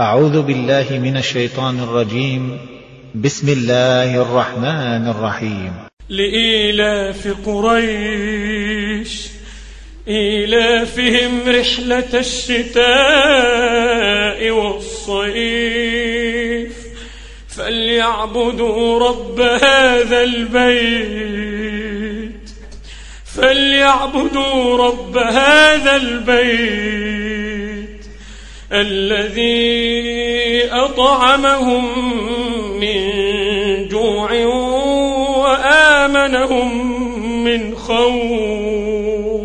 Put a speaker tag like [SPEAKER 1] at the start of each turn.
[SPEAKER 1] أعوذ بالله من الشيطان الرجيم. بسم الله الرحمن الرحيم.
[SPEAKER 2] لإيلاف قريش إيلافهم رحلة الشتاء والصيف. فليعبدوا رب هذا البيت فليعبدوا رب هذا البيت. الذي أطعمهم من جوع وآمنهم من خوف.